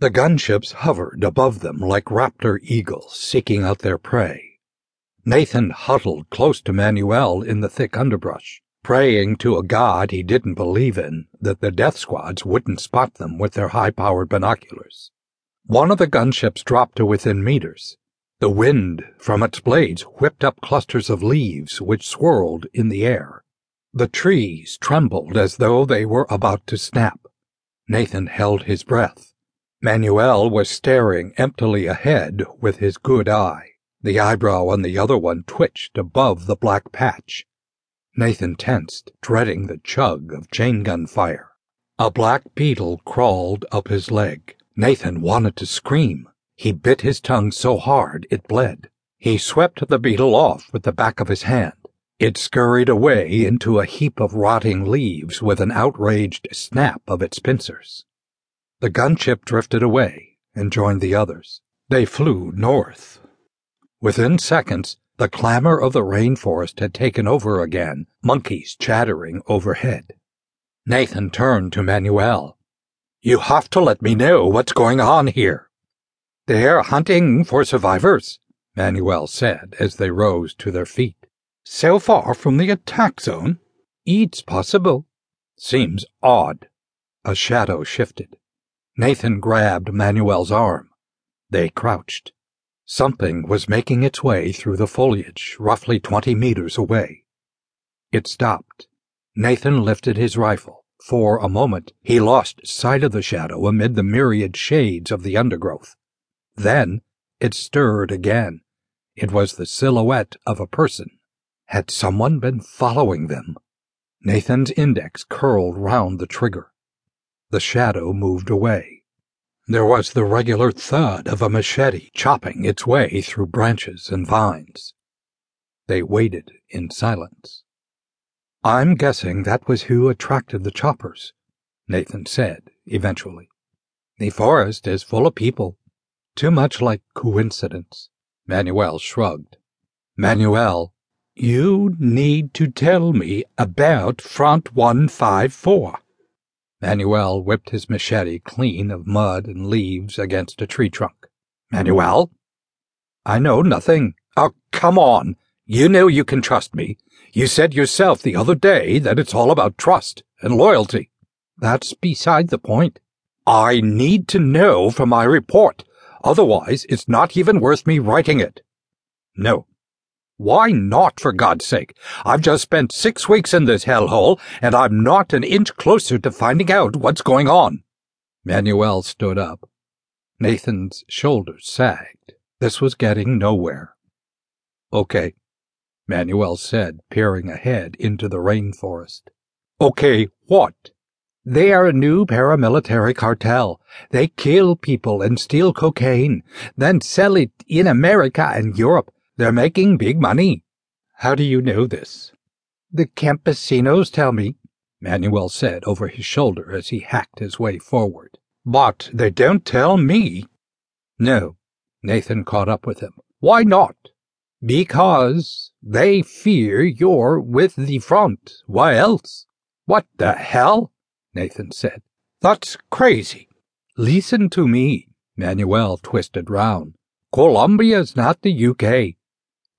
The gunships hovered above them like raptor eagles seeking out their prey. Nathan huddled close to Manuel in the thick underbrush, praying to a god he didn't believe in that the death squads wouldn't spot them with their high powered binoculars. One of the gunships dropped to within meters. The wind from its blades whipped up clusters of leaves which swirled in the air. The trees trembled as though they were about to snap. Nathan held his breath. Manuel was staring emptily ahead with his good eye. The eyebrow on the other one twitched above the black patch. Nathan tensed, dreading the chug of chain gun fire. A black beetle crawled up his leg. Nathan wanted to scream. He bit his tongue so hard it bled. He swept the beetle off with the back of his hand. It scurried away into a heap of rotting leaves with an outraged snap of its pincers. The gunship drifted away and joined the others. They flew north, Within seconds, the clamor of the rainforest had taken over again, monkeys chattering overhead. Nathan turned to Manuel. You have to let me know what's going on here. They're hunting for survivors, Manuel said as they rose to their feet. So far from the attack zone? It's possible. Seems odd. A shadow shifted. Nathan grabbed Manuel's arm. They crouched. Something was making its way through the foliage roughly twenty meters away. It stopped. Nathan lifted his rifle. For a moment, he lost sight of the shadow amid the myriad shades of the undergrowth. Then it stirred again. It was the silhouette of a person. Had someone been following them? Nathan's index curled round the trigger. The shadow moved away. There was the regular thud of a machete chopping its way through branches and vines. They waited in silence. I'm guessing that was who attracted the choppers, Nathan said eventually. The forest is full of people. Too much like coincidence. Manuel shrugged. Manuel, you need to tell me about Front 154. Manuel whipped his machete clean of mud and leaves against a tree trunk. Manuel? I know nothing. Oh, come on. You know you can trust me. You said yourself the other day that it's all about trust and loyalty. That's beside the point. I need to know for my report. Otherwise, it's not even worth me writing it. No, why not, for God's sake? I've just spent six weeks in this hellhole, and I'm not an inch closer to finding out what's going on. Manuel stood up. Nathan's shoulders sagged. This was getting nowhere. Okay, Manuel said, peering ahead into the rainforest. Okay, what? They are a new paramilitary cartel. They kill people and steal cocaine, then sell it in America and Europe. They're making big money. How do you know this? The campesinos tell me, Manuel said over his shoulder as he hacked his way forward. But they don't tell me. No, Nathan caught up with him. Why not? Because they fear you're with the front. Why else? What the hell? Nathan said. That's crazy. Listen to me. Manuel twisted round. Colombia's not the UK.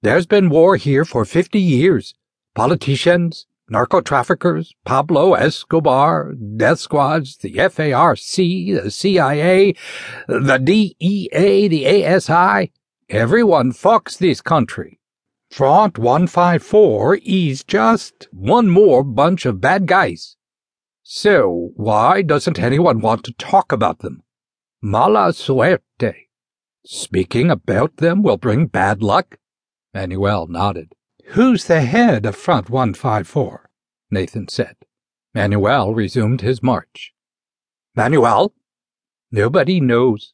There's been war here for 50 years. Politicians, narco traffickers, Pablo Escobar, death squads, the FARC, the CIA, the DEA, the ASI. Everyone fucks this country. Front 154 is just one more bunch of bad guys. So why doesn't anyone want to talk about them? Mala suerte. Speaking about them will bring bad luck. Manuel nodded. Who's the head of Front 154? Nathan said. Manuel resumed his march. Manuel? Nobody knows.